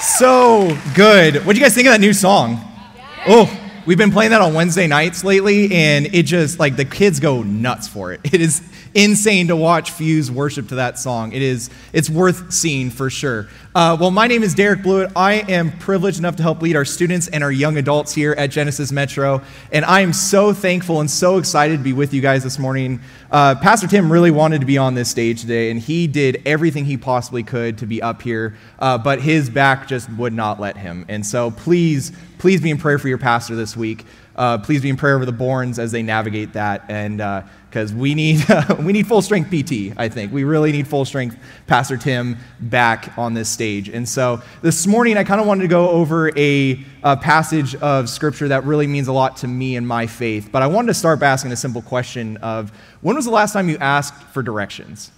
So good. What do you guys think of that new song? Oh, we've been playing that on Wednesday nights lately, and it just like the kids go nuts for it. It is insane to watch Fuse worship to that song. It is it's worth seeing for sure. Uh, well, my name is Derek Blewett. I am privileged enough to help lead our students and our young adults here at Genesis Metro, and I am so thankful and so excited to be with you guys this morning. Uh, Pastor Tim really wanted to be on this stage today, and he did everything he possibly could to be up here, uh, but his back just would not let him. And so, please, please be in prayer for your pastor this week. Uh, please be in prayer over the Borns as they navigate that, and because we need we need full strength PT. I think we really need full strength Pastor Tim back on this stage. And so this morning, I kind of wanted to go over a, a passage of scripture that really means a lot to me and my faith. But I wanted to start by asking a simple question of when was the last time you asked for directions?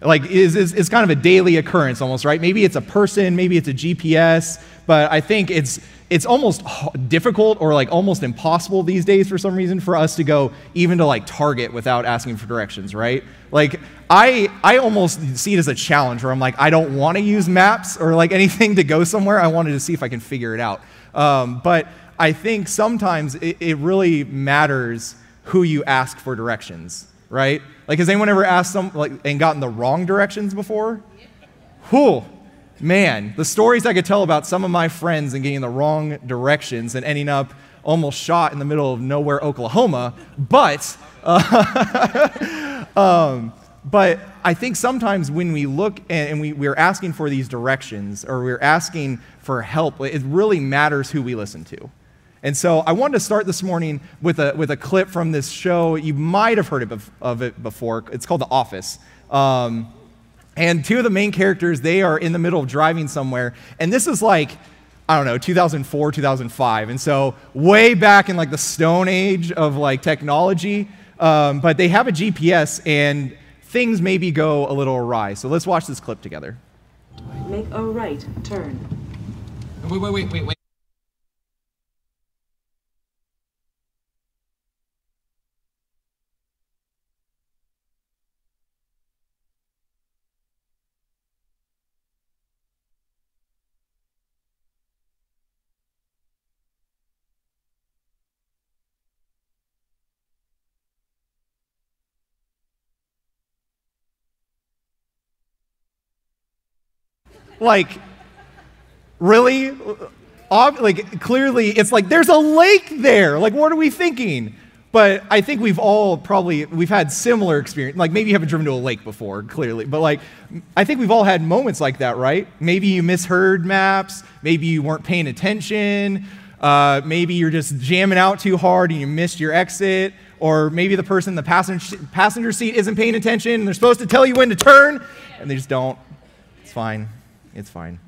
Like is, is, is kind of a daily occurrence almost right? Maybe it's a person maybe it's a gps but i think it's it's almost difficult or like almost impossible these days for some reason for us to go even to like target without asking for directions right? Like i i almost see it as a challenge where i'm like i don't want to use maps or like anything to go somewhere. I wanted to see if i can figure it out. Um, but i think sometimes it, it really matters who you ask for directions right like, has anyone ever asked some, like, and gotten the wrong directions before? Whew, man, the stories I could tell about some of my friends and getting the wrong directions and ending up almost shot in the middle of nowhere, Oklahoma. But, uh, um, but I think sometimes when we look and we, we're asking for these directions or we're asking for help, it really matters who we listen to. And so I wanted to start this morning with a, with a clip from this show. You might have heard of it before. It's called The Office. Um, and two of the main characters, they are in the middle of driving somewhere. And this is like, I don't know, 2004, 2005. And so way back in like the stone age of like technology. Um, but they have a GPS and things maybe go a little awry. So let's watch this clip together. Make a right turn. Wait, wait, wait, wait, wait. Like, really? Like, clearly, it's like there's a lake there. Like, what are we thinking? But I think we've all probably we've had similar experience. Like maybe you haven't driven to a lake before, clearly, but like I think we've all had moments like that, right? Maybe you misheard maps. Maybe you weren't paying attention. Uh, maybe you're just jamming out too hard and you missed your exit. Or maybe the person in the passenger, passenger seat isn't paying attention and they're supposed to tell you when to turn and they just don't. It's fine. It's fine.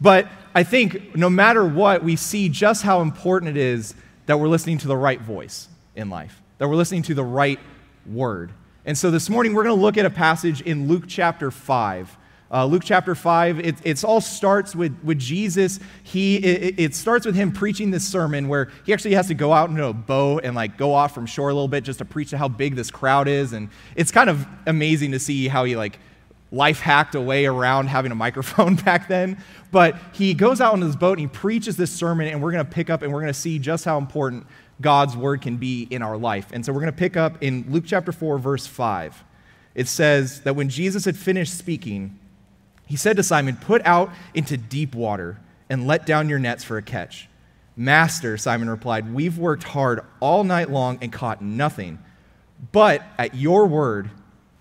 But I think no matter what, we see just how important it is that we're listening to the right voice in life, that we're listening to the right word. And so this morning, we're going to look at a passage in Luke chapter 5. Uh, Luke chapter 5, it it's all starts with, with Jesus. He, it, it, starts with him preaching this sermon where he actually has to go out into a boat and like go off from shore a little bit just to preach to how big this crowd is. And it's kind of amazing to see how he like life hacked a way around having a microphone back then. But he goes out on his boat and he preaches this sermon, and we're going to pick up and we're going to see just how important God's word can be in our life. And so we're going to pick up in Luke chapter 4, verse 5. It says that when Jesus had finished speaking, he said to Simon, Put out into deep water and let down your nets for a catch. Master, Simon replied, We've worked hard all night long and caught nothing. But at your word,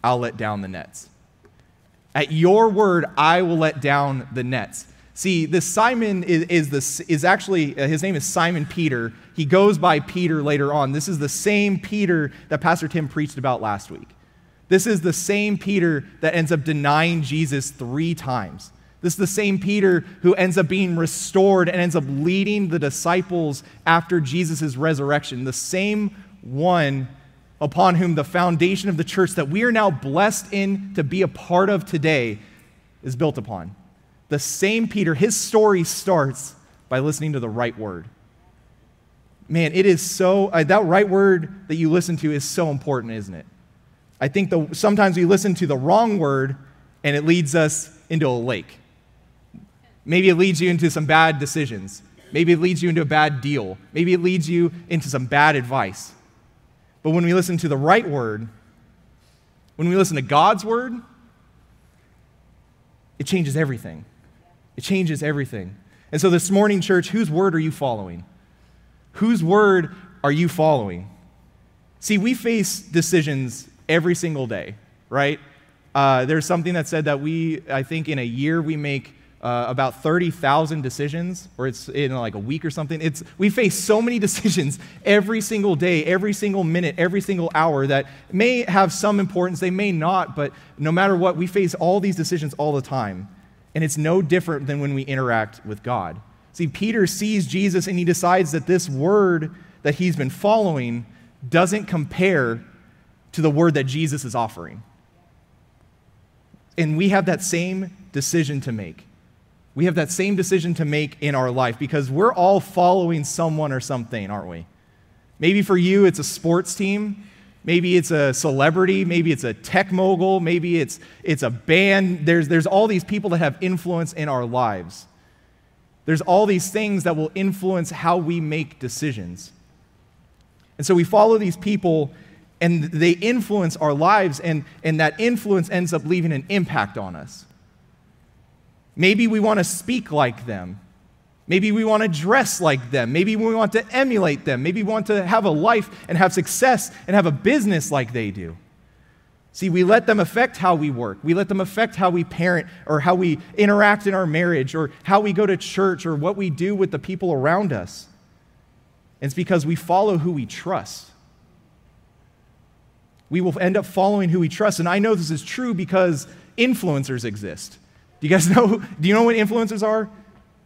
I'll let down the nets. At your word, I will let down the nets. See, this Simon is, is, this, is actually, uh, his name is Simon Peter. He goes by Peter later on. This is the same Peter that Pastor Tim preached about last week. This is the same Peter that ends up denying Jesus three times. This is the same Peter who ends up being restored and ends up leading the disciples after Jesus' resurrection. The same one upon whom the foundation of the church that we are now blessed in to be a part of today is built upon. The same Peter, his story starts by listening to the right word. Man, it is so, uh, that right word that you listen to is so important, isn't it? I think the, sometimes we listen to the wrong word and it leads us into a lake. Maybe it leads you into some bad decisions. Maybe it leads you into a bad deal. Maybe it leads you into some bad advice. But when we listen to the right word, when we listen to God's word, it changes everything. It changes everything. And so this morning, church, whose word are you following? Whose word are you following? See, we face decisions every single day, right? Uh, there's something that said that we, I think in a year, we make uh, about 30,000 decisions, or it's in like a week or something. It's, we face so many decisions every single day, every single minute, every single hour that may have some importance, they may not, but no matter what, we face all these decisions all the time. And it's no different than when we interact with God. See, Peter sees Jesus and he decides that this word that he's been following doesn't compare to the word that Jesus is offering. And we have that same decision to make. We have that same decision to make in our life because we're all following someone or something, aren't we? Maybe for you, it's a sports team. Maybe it's a celebrity. Maybe it's a tech mogul. Maybe it's, it's a band. There's, there's all these people that have influence in our lives. There's all these things that will influence how we make decisions. And so we follow these people and they influence our lives, and, and that influence ends up leaving an impact on us. Maybe we want to speak like them. Maybe we want to dress like them. Maybe we want to emulate them. Maybe we want to have a life and have success and have a business like they do. See, we let them affect how we work. We let them affect how we parent or how we interact in our marriage or how we go to church or what we do with the people around us. It's because we follow who we trust. We will end up following who we trust. And I know this is true because influencers exist. Do you guys know? Do you know what influencers are?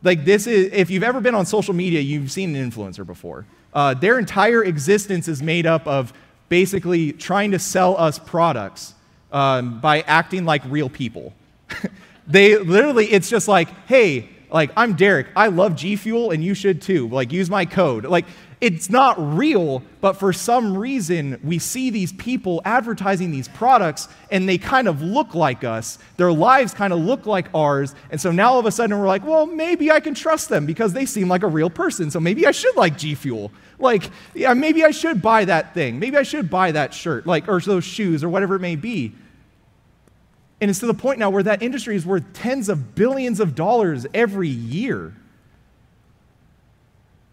Like this is, if you've ever been on social media, you've seen an influencer before. Uh, their entire existence is made up of basically trying to sell us products um, by acting like real people. they literally, it's just like, hey, like I'm Derek, I love G Fuel, and you should too. Like use my code. Like it's not real, but for some reason, we see these people advertising these products and they kind of look like us. Their lives kind of look like ours. And so now all of a sudden we're like, well, maybe I can trust them because they seem like a real person. So maybe I should like G Fuel. Like, yeah, maybe I should buy that thing. Maybe I should buy that shirt, like, or those shoes, or whatever it may be. And it's to the point now where that industry is worth tens of billions of dollars every year.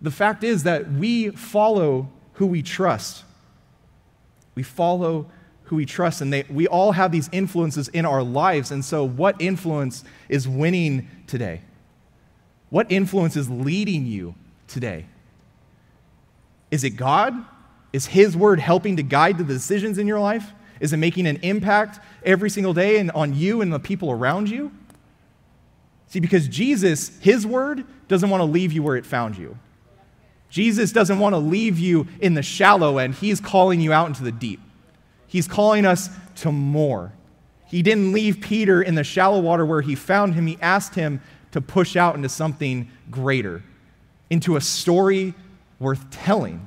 The fact is that we follow who we trust. We follow who we trust, and they, we all have these influences in our lives. And so, what influence is winning today? What influence is leading you today? Is it God? Is His word helping to guide the decisions in your life? Is it making an impact every single day and on you and the people around you? See, because Jesus, His word, doesn't want to leave you where it found you. Jesus doesn't want to leave you in the shallow end. He's calling you out into the deep. He's calling us to more. He didn't leave Peter in the shallow water where he found him. He asked him to push out into something greater, into a story worth telling.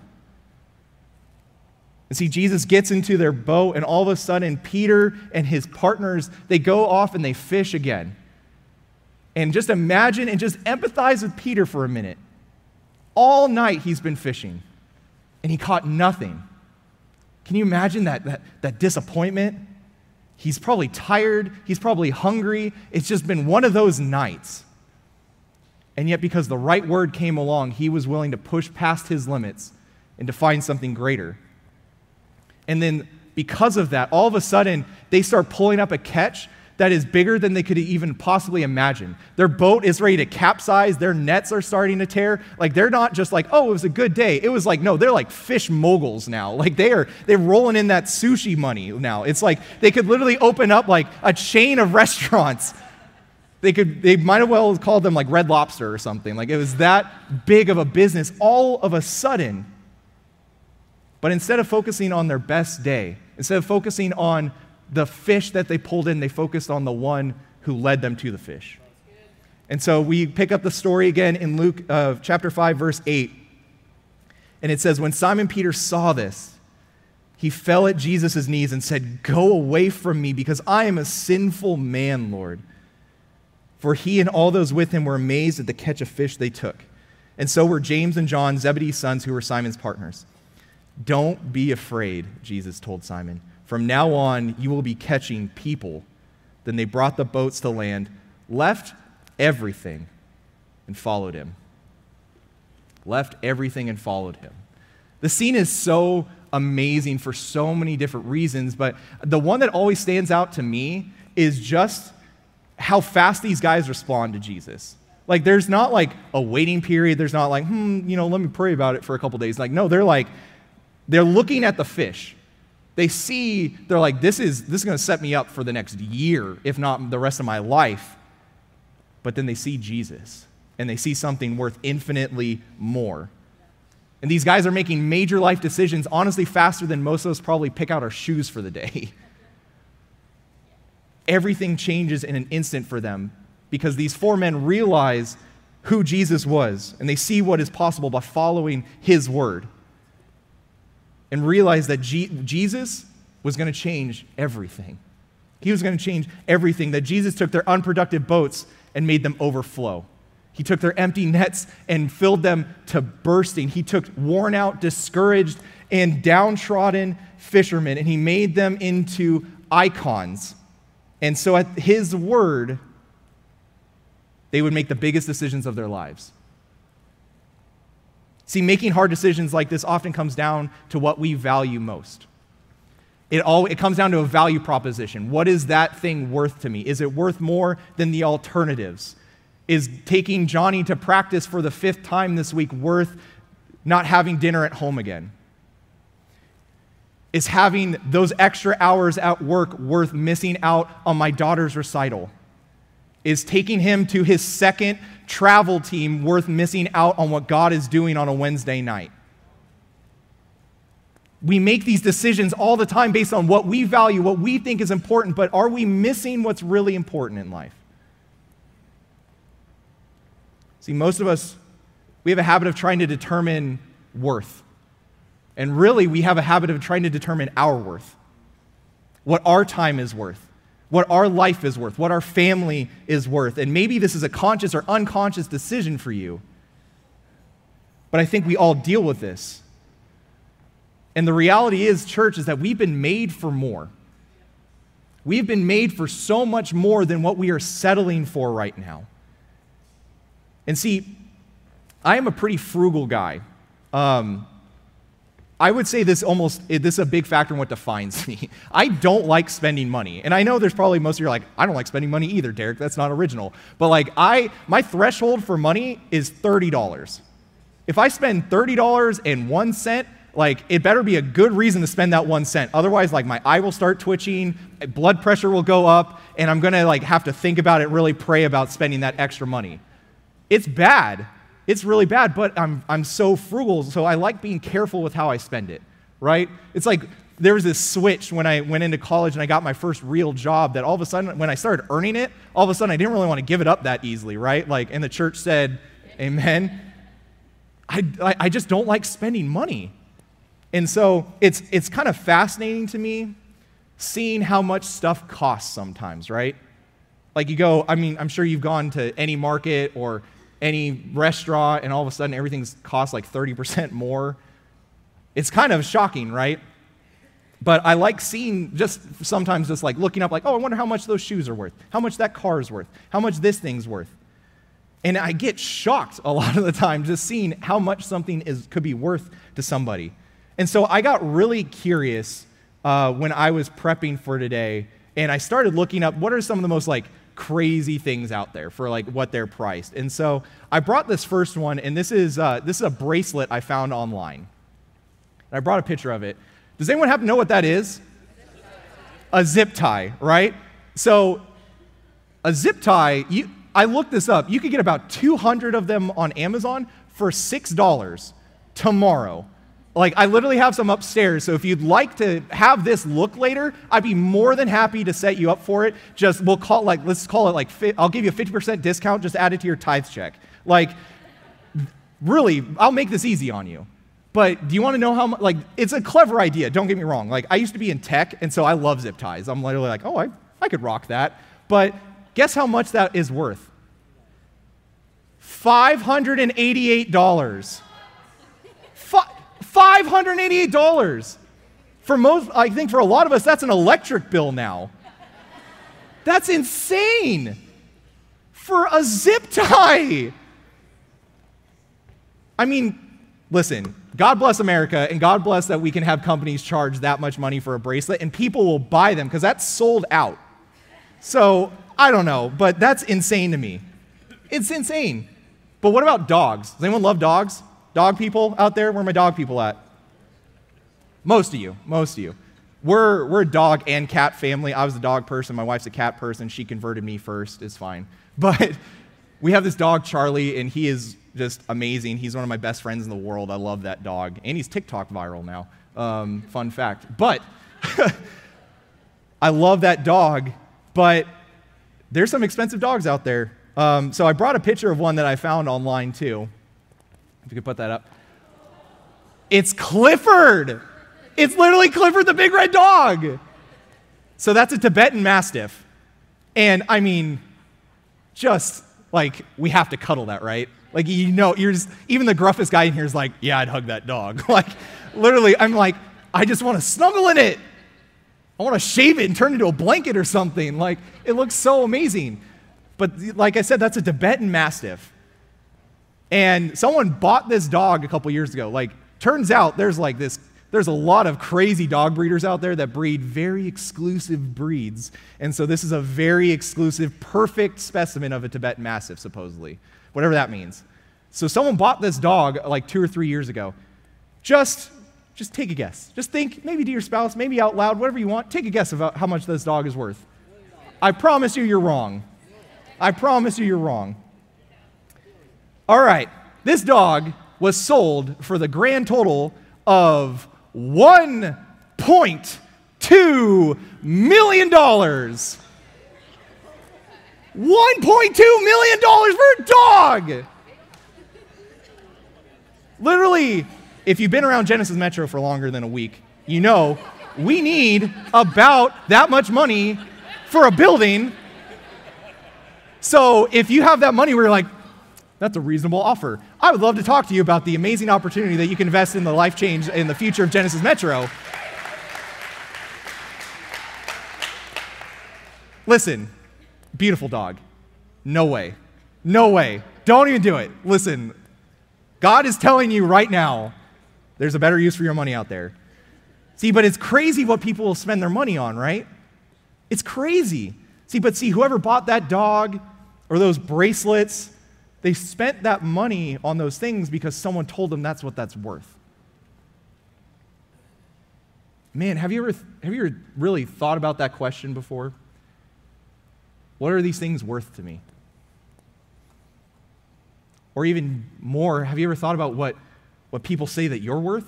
And see, Jesus gets into their boat, and all of a sudden, Peter and his partners, they go off and they fish again. And just imagine and just empathize with Peter for a minute. All night he's been fishing and he caught nothing. Can you imagine that, that, that disappointment? He's probably tired, he's probably hungry. It's just been one of those nights. And yet, because the right word came along, he was willing to push past his limits and to find something greater. And then, because of that, all of a sudden, they start pulling up a catch that is bigger than they could even possibly imagine. Their boat is ready to capsize, their nets are starting to tear. Like they're not just like, oh, it was a good day. It was like, no, they're like fish moguls now. Like they are they're rolling in that sushi money now. It's like they could literally open up like a chain of restaurants. They could they might as well have called them like Red Lobster or something. Like it was that big of a business all of a sudden. But instead of focusing on their best day, instead of focusing on the fish that they pulled in, they focused on the one who led them to the fish. And so we pick up the story again in Luke uh, chapter 5, verse 8. And it says, When Simon Peter saw this, he fell at Jesus' knees and said, Go away from me, because I am a sinful man, Lord. for he and all those with him were amazed at the catch of fish they took. And so were James and John, Zebedee's sons, who were Simon's partners. Don't be afraid, Jesus told Simon. From now on, you will be catching people. Then they brought the boats to land, left everything, and followed him. Left everything and followed him. The scene is so amazing for so many different reasons, but the one that always stands out to me is just how fast these guys respond to Jesus. Like, there's not like a waiting period. There's not like, hmm, you know, let me pray about it for a couple days. Like, no, they're like, they're looking at the fish. They see, they're like, this is, this is going to set me up for the next year, if not the rest of my life. But then they see Jesus, and they see something worth infinitely more. And these guys are making major life decisions, honestly, faster than most of us probably pick out our shoes for the day. everything changes in an instant for them because these four men realize who Jesus was and they see what is possible by following his word and realized that G- Jesus was going to change everything. He was going to change everything. That Jesus took their unproductive boats and made them overflow. He took their empty nets and filled them to bursting. He took worn out, discouraged, and downtrodden fishermen and he made them into icons and so, at his word, they would make the biggest decisions of their lives. See, making hard decisions like this often comes down to what we value most. It, all, it comes down to a value proposition. What is that thing worth to me? Is it worth more than the alternatives? Is taking Johnny to practice for the fifth time this week worth not having dinner at home again? Is having those extra hours at work worth missing out on my daughter's recital? Is taking him to his second travel team worth missing out on what God is doing on a Wednesday night? We make these decisions all the time based on what we value, what we think is important, but are we missing what's really important in life? See, most of us, we have a habit of trying to determine worth. And really, we have a habit of trying to determine our worth, what our time is worth, what our life is worth, what our family is worth. And maybe this is a conscious or unconscious decision for you. But I think we all deal with this. And the reality is, church, is that we've been made for more. We've been made for so much more than what we are settling for right now. And see, I am a pretty frugal guy. Um, I would say this almost eh, this is a big factor in what defines me. I don't like spending money. And I know there's probably most of you are like, I don't like spending money either, Derek. That's not original. But like I my threshold for money is $30. If I spend $30 and 1 cent, like it better be a good reason to spend that 1 cent. Otherwise like my eye will start twitching, eh, blood pressure will go up, and I'm going to like have to think about it, really pray about spending that extra money. It's bad. It's really bad, but I'm, I'm so frugal, so I like being careful with how I spend it, right? It's like there was this switch when I went into college and I got my first real job that all of a sudden, when I started earning it, all of a sudden I didn't really want to give it up that easily, right? Like, and the church said, Amen. I, I just don't like spending money. And so it's, it's kind of fascinating to me seeing how much stuff costs sometimes, right? Like you go, I mean, I'm sure you've gone to any market or any restaurant and all of a sudden everything's cost like 30% more. It's kind of shocking, right? But I like seeing just sometimes just like looking up, like, oh, I wonder how much those shoes are worth, how much that car is worth, how much this thing's worth. And I get shocked a lot of the time just seeing how much something is, could be worth to somebody. And so I got really curious uh, when I was prepping for today, and I started looking up what are some of the most like crazy things out there for like what they're priced. And so I brought this first one, and this is, uh, this is a bracelet I found online. And I brought a picture of it. Does anyone happen to know what that is? A zip tie, right? So a zip tie, you, I looked this up. You could get about 200 of them on Amazon for $6 tomorrow. Like, I literally have some upstairs, so if you'd like to have this look later, I'd be more than happy to set you up for it. Just, we'll call like, let's call it like, I'll give you a 50% discount, just add it to your tithe check. Like, really, I'll make this easy on you. But do you want to know how much? Like, it's a clever idea, don't get me wrong. Like, I used to be in tech, and so I love zip ties. I'm literally like, oh, I, I could rock that. But guess how much that is worth? $588. Fi- $588. For most, I think for a lot of us, that's an electric bill now. That's insane. For a zip tie. I mean, listen, God bless America, and God bless that we can have companies charge that much money for a bracelet, and people will buy them because that's sold out. So I don't know, but that's insane to me. It's insane. But what about dogs? Does anyone love dogs? Dog people out there? Where are my dog people at? Most of you, most of you. We're, we're a dog and cat family. I was a dog person. My wife's a cat person. She converted me first. It's fine. But we have this dog, Charlie, and he is just amazing. He's one of my best friends in the world. I love that dog. And he's TikTok viral now. Um, fun fact. But I love that dog, but there's some expensive dogs out there. Um, so I brought a picture of one that I found online too. If you could put that up. It's Clifford. It's literally Clifford the big red dog. So that's a Tibetan Mastiff. And I mean, just like, we have to cuddle that, right? Like, you know, you're just, even the gruffest guy in here is like, yeah, I'd hug that dog. like, literally, I'm like, I just want to snuggle in it. I want to shave it and turn it into a blanket or something. Like, it looks so amazing. But like I said, that's a Tibetan Mastiff. And someone bought this dog a couple years ago. Like, turns out there's like this, there's a lot of crazy dog breeders out there that breed very exclusive breeds. And so this is a very exclusive, perfect specimen of a Tibetan Mastiff, supposedly, whatever that means. So someone bought this dog like two or three years ago. Just just take a guess. Just think, maybe to your spouse, maybe out loud, whatever you want. Take a guess about how much this dog is worth. I promise you, you're wrong. I promise you, you're wrong. All right, this dog was sold for the grand total of $1.2 million. $1.2 million for a dog! Literally, if you've been around Genesis Metro for longer than a week, you know we need about that much money for a building. So if you have that money you're like, that's a reasonable offer. I would love to talk to you about the amazing opportunity that you can invest in the life change in the future of Genesis Metro. Listen, beautiful dog. No way. No way. Don't even do it. Listen, God is telling you right now there's a better use for your money out there. See, but it's crazy what people will spend their money on, right? It's crazy. See, but see, whoever bought that dog or those bracelets, they spent that money on those things because someone told them that's what that's worth. Man, have you ever, have you ever really thought about that question before? What are these things worth to me? Or even more, have you ever thought about what, what people say that you're worth?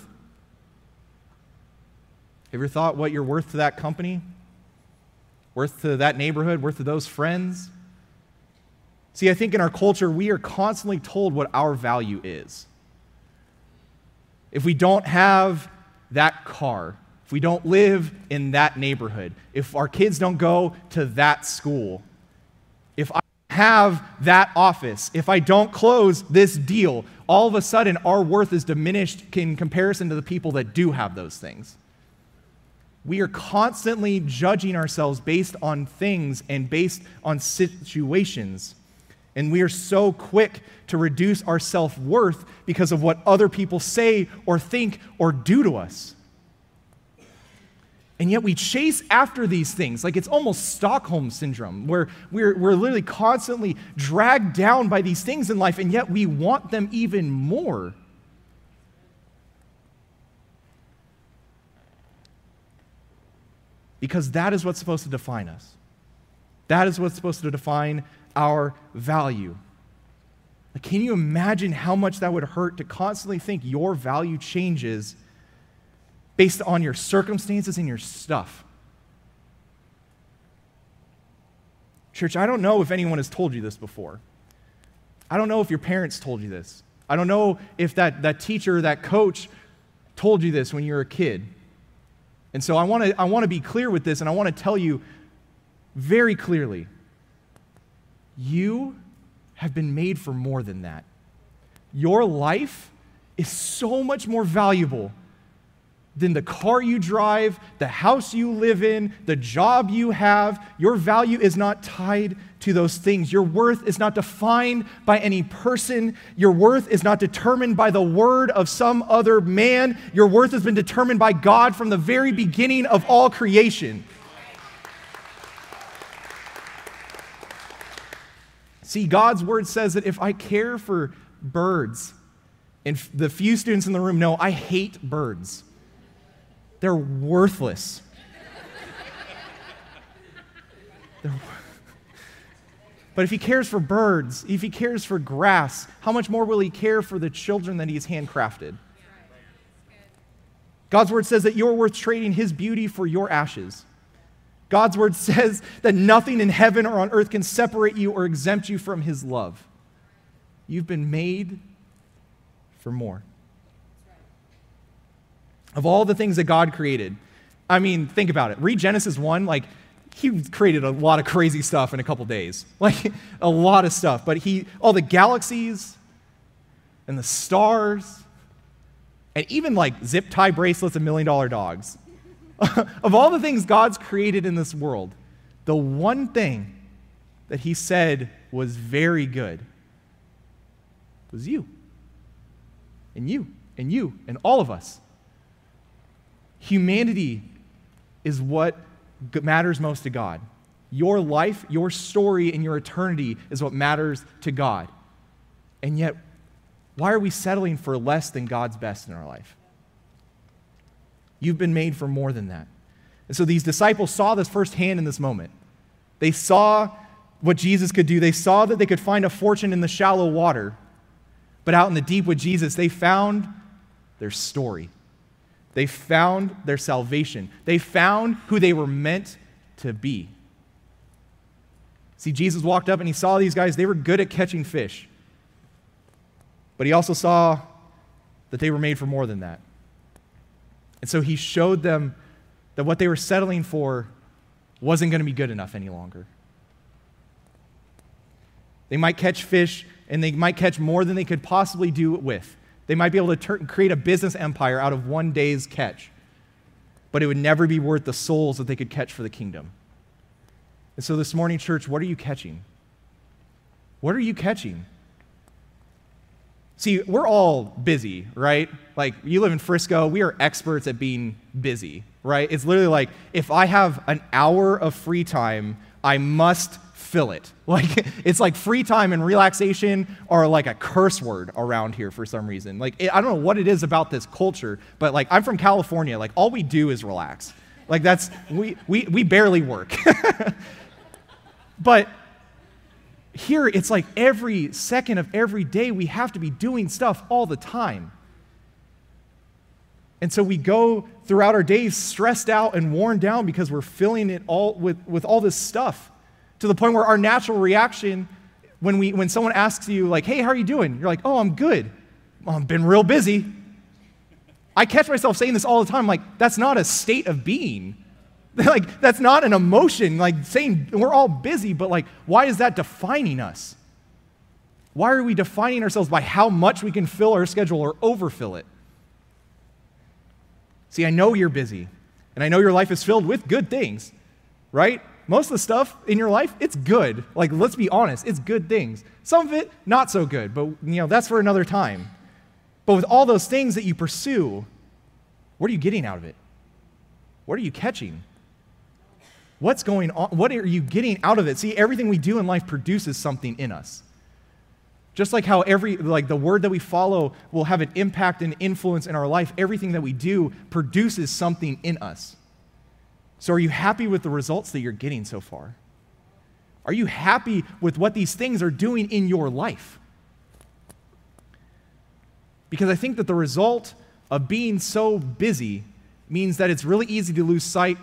Have you ever thought what you're worth to that company? Worth to that neighborhood? Worth to those friends? See, I think in our culture, we are constantly told what our value is. If we don't have that car, if we don't live in that neighborhood, if our kids don't go to that school, if I have that office, if I don't close this deal, all of a sudden our worth is diminished in comparison to the people that do have those things. We are constantly judging ourselves based on things and based on situations. And we are so quick to reduce our self worth because of what other people say or think or do to us. And yet we chase after these things. Like it's almost Stockholm syndrome, where we're, we're literally constantly dragged down by these things in life, and yet we want them even more. Because that is what's supposed to define us. That is what's supposed to define our value. Can you imagine how much that would hurt to constantly think your value changes based on your circumstances and your stuff? Church, I don't know if anyone has told you this before. I don't know if your parents told you this. I don't know if that, that teacher, that coach told you this when you were a kid. And so I want to I want to be clear with this and I want to tell you very clearly you have been made for more than that. Your life is so much more valuable than the car you drive, the house you live in, the job you have. Your value is not tied to those things. Your worth is not defined by any person. Your worth is not determined by the word of some other man. Your worth has been determined by God from the very beginning of all creation. See, God's word says that if I care for birds, and the few students in the room know I hate birds. They're worthless. They're, but if he cares for birds, if he cares for grass, how much more will he care for the children that he's handcrafted? God's word says that you're worth trading his beauty for your ashes. God's word says that nothing in heaven or on earth can separate you or exempt you from his love. You've been made for more of all the things that God created. I mean, think about it. Read Genesis 1, like, he created a lot of crazy stuff in a couple days. Like, a lot of stuff. But he, all the galaxies and the stars, and even like zip tie bracelets and million dollar dogs. of all the things God's created in this world, the one thing that he said was very good was you. And you, and you, and all of us. Humanity is what matters most to God. Your life, your story, and your eternity is what matters to God. And yet, why are we settling for less than God's best in our life? You've been made for more than that. And so these disciples saw this firsthand in this moment. They saw what Jesus could do, they saw that they could find a fortune in the shallow water. But out in the deep with Jesus, they found their story. They found their salvation. They found who they were meant to be. See, Jesus walked up and he saw these guys, they were good at catching fish. But he also saw that they were made for more than that. And so he showed them that what they were settling for wasn't going to be good enough any longer. They might catch fish and they might catch more than they could possibly do it with. They might be able to tur- create a business empire out of one day's catch, but it would never be worth the souls that they could catch for the kingdom. And so this morning, church, what are you catching? What are you catching? See, we're all busy, right? Like, you live in Frisco, we are experts at being busy, right? It's literally like if I have an hour of free time, I must fill it. Like it's like free time and relaxation are like a curse word around here for some reason. Like it, I don't know what it is about this culture, but like I'm from California, like all we do is relax. Like that's we we we barely work. but here it's like every second of every day we have to be doing stuff all the time. And so we go throughout our days stressed out and worn down because we're filling it all with, with all this stuff to the point where our natural reaction when, we, when someone asks you, like, hey, how are you doing? You're like, oh, I'm good. Well, I've been real busy. I catch myself saying this all the time. Like, that's not a state of being. like, that's not an emotion. Like, saying we're all busy, but like, why is that defining us? Why are we defining ourselves by how much we can fill our schedule or overfill it? See, I know you're busy, and I know your life is filled with good things, right? most of the stuff in your life, it's good. Like, let's be honest, it's good things. Some of it, not so good, but, you know, that's for another time. But with all those things that you pursue, what are you getting out of it? What are you catching? What's going on? What are you getting out of it? See, everything we do in life produces something in us. Just like how every like the word that we follow will have an impact and influence in our life, everything that we do produces something in us. So, are you happy with the results that you're getting so far? Are you happy with what these things are doing in your life? Because I think that the result of being so busy means that it's really easy to lose sight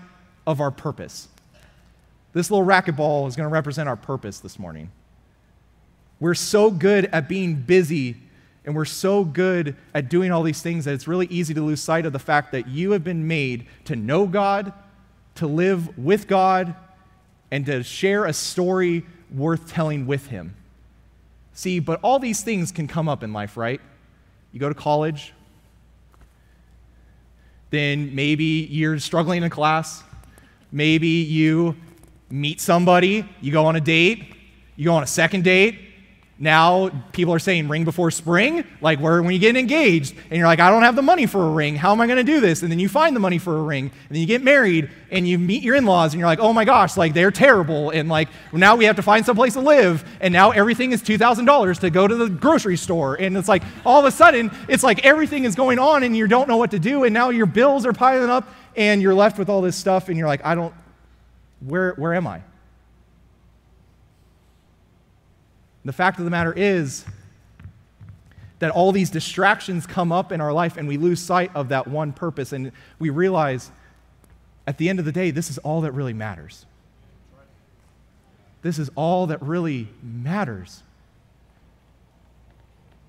of our purpose. This little racquetball is going to represent our purpose this morning. We're so good at being busy and we're so good at doing all these things that it's really easy to lose sight of the fact that you have been made to know God to live with God and to share a story worth telling with Him. See, but all these things can come up in life, right? You go to college, then maybe you're struggling in class. Maybe you meet somebody, you go on a date, you go on a second date. Now people are saying ring before spring, like where when you get engaged, and you're like, I don't have the money for a ring. How am I going to do this? And then you find the money for a ring, and then you get married, and you meet your in-laws, and you're like, oh my gosh, like they're terrible, and like now we have to find someplace to live, and now everything is two thousand dollars to go to the grocery store, and it's like all of a sudden it's like everything is going on, and you don't know what to do, and now your bills are piling up, and you're left with all this stuff, and you're like, I don't, where where am I? The fact of the matter is that all these distractions come up in our life and we lose sight of that one purpose and we realize at the end of the day, this is all that really matters. This is all that really matters.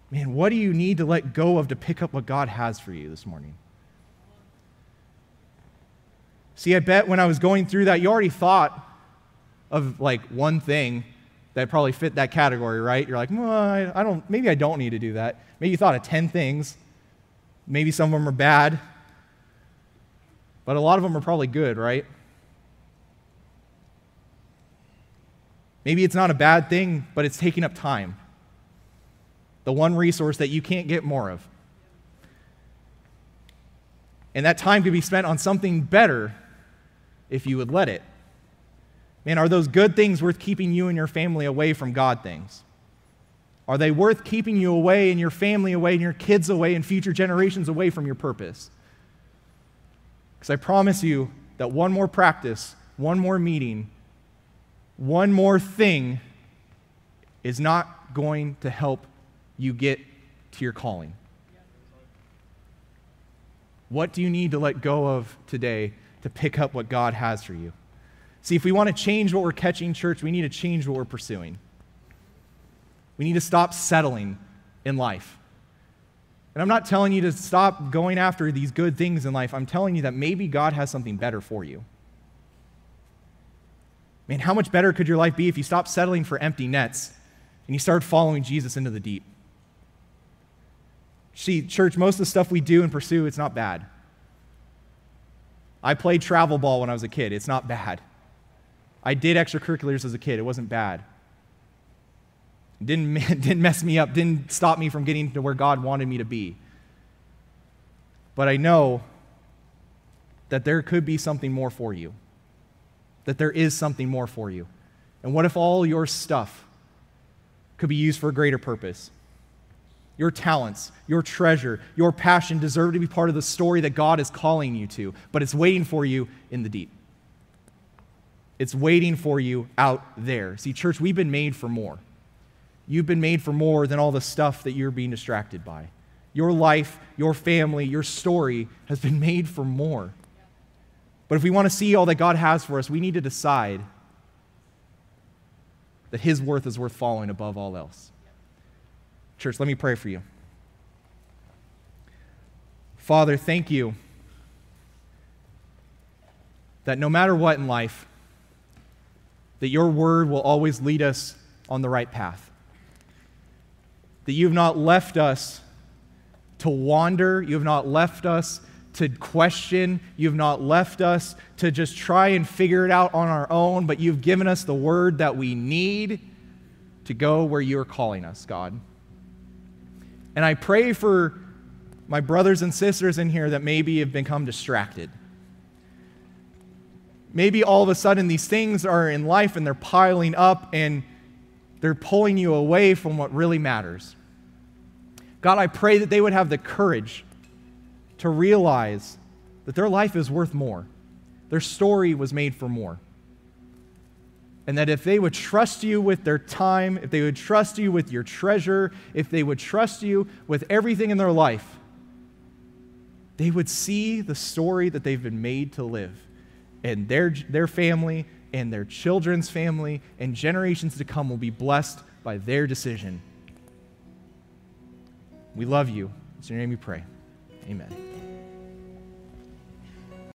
Man, what do you need to let go of to pick up what God has for you this morning? See, I bet when I was going through that, you already thought of like one thing that probably fit that category, right? You're like, well, I, don't, maybe I don't need to do that. Maybe you thought of 10 things. Maybe some of them are bad, but a lot of them are probably good, right? Maybe it's not a bad thing, but it's taking up time. The one resource that you can't get more of. And that time could be spent on something better if you would let it. Man, are those good things worth keeping you and your family away from God things? Are they worth keeping you away and your family away and your kids away and future generations away from your purpose? Because I promise you that one more practice, one more meeting, one more thing is not going to help you get to your calling. What do you need to let go of today to pick up what God has for you? See, if we want to change what we're catching, church, we need to change what we're pursuing. We need to stop settling in life. And I'm not telling you to stop going after these good things in life. I'm telling you that maybe God has something better for you. Man, how much better could your life be if you stopped settling for empty nets and you started following Jesus into the deep? See, church, most of the stuff we do and pursue, it's not bad. I played travel ball when I was a kid. It's not bad. I did extracurriculars as a kid. It wasn't bad. It didn't, didn't mess me up, didn't stop me from getting to where God wanted me to be. But I know that there could be something more for you, that there is something more for you. And what if all your stuff could be used for a greater purpose? Your talents, your treasure, your passion deserve to be part of the story that God is calling you to, but it's waiting for you in the deep. It's waiting for you out there. See, church, we've been made for more. You've been made for more than all the stuff that you're being distracted by. Your life, your family, your story has been made for more. But if we want to see all that God has for us, we need to decide that His worth is worth following above all else. Church, let me pray for you. Father, thank you that no matter what in life, that your word will always lead us on the right path. That you have not left us to wander, you have not left us to question, you have not left us to just try and figure it out on our own, but you've given us the word that we need to go where you are calling us, God. And I pray for my brothers and sisters in here that maybe have become distracted maybe all of a sudden these things are in life and they're piling up and they're pulling you away from what really matters. God, I pray that they would have the courage to realize that their life is worth more. Their story was made for more. And that if they would trust you with their time, if they would trust you with your treasure, if they would trust you with everything in their life, they would see the story that they've been made to live and their, their family and their children's family and generations to come will be blessed by their decision. We love you. It's in your name we pray. Amen.